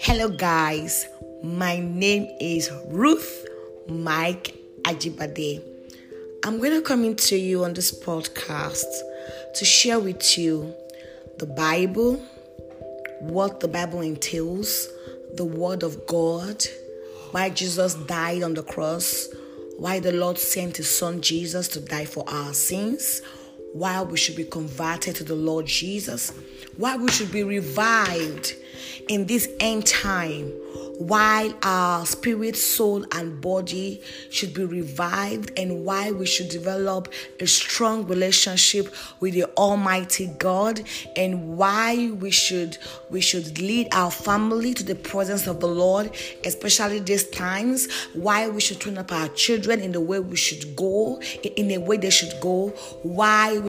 Hello, guys. My name is Ruth Mike Ajibade. I'm going to come into you on this podcast to share with you the Bible, what the Bible entails, the Word of God, why Jesus died on the cross, why the Lord sent His Son Jesus to die for our sins, why we should be converted to the Lord Jesus, why we should be revived in this end time while our spirit, soul, and body should be revived, and why we should develop a strong relationship with the Almighty God, and why we should we should lead our family to the presence of the Lord, especially these times. Why we should train up our children in the way we should go, in the way they should go. Why we